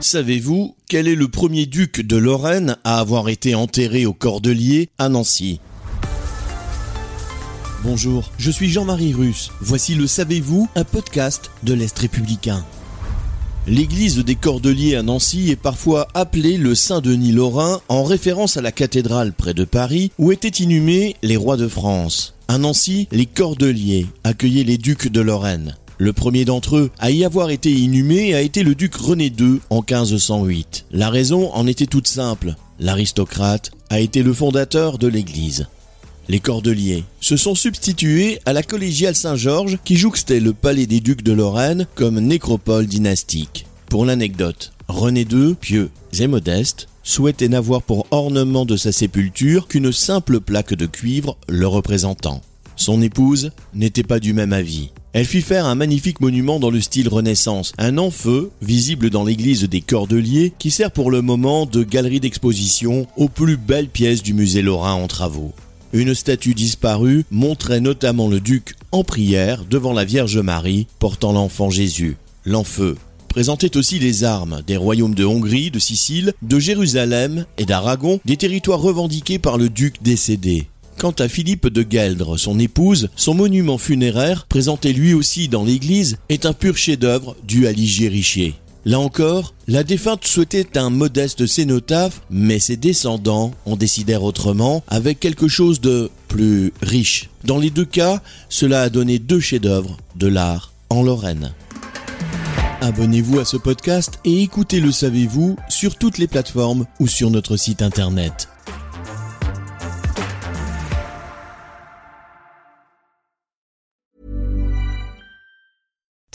Savez-vous quel est le premier duc de Lorraine à avoir été enterré au Cordelier à Nancy? Bonjour, je suis Jean-Marie Russe. Voici le Savez-vous, un podcast de l'Est républicain. L'église des Cordeliers à Nancy est parfois appelée le Saint-Denis lorrain en référence à la cathédrale près de Paris où étaient inhumés les rois de France. À Nancy, les Cordeliers accueillaient les ducs de Lorraine. Le premier d'entre eux à y avoir été inhumé a été le duc René II en 1508. La raison en était toute simple. L'aristocrate a été le fondateur de l'église. Les Cordeliers se sont substitués à la collégiale Saint-Georges qui jouxtait le palais des ducs de Lorraine comme nécropole dynastique. Pour l'anecdote, René II, pieux et modeste, souhaitait n'avoir pour ornement de sa sépulture qu'une simple plaque de cuivre le représentant. Son épouse n'était pas du même avis. Elle fit faire un magnifique monument dans le style Renaissance, un enfeu visible dans l'église des Cordeliers qui sert pour le moment de galerie d'exposition aux plus belles pièces du musée lorrain en travaux. Une statue disparue montrait notamment le duc en prière devant la Vierge Marie portant l'enfant Jésus. L'enfeu présentait aussi les armes des royaumes de Hongrie, de Sicile, de Jérusalem et d'Aragon, des territoires revendiqués par le duc décédé. Quant à Philippe de Gueldre, son épouse, son monument funéraire, présenté lui aussi dans l'église, est un pur chef-d'œuvre dû à Ligier Richier. Là encore, la défunte souhaitait un modeste cénotaphe, mais ses descendants en décidèrent autrement avec quelque chose de plus riche. Dans les deux cas, cela a donné deux chefs-d'œuvre de l'art en Lorraine. Abonnez-vous à ce podcast et écoutez Le Savez-vous sur toutes les plateformes ou sur notre site internet.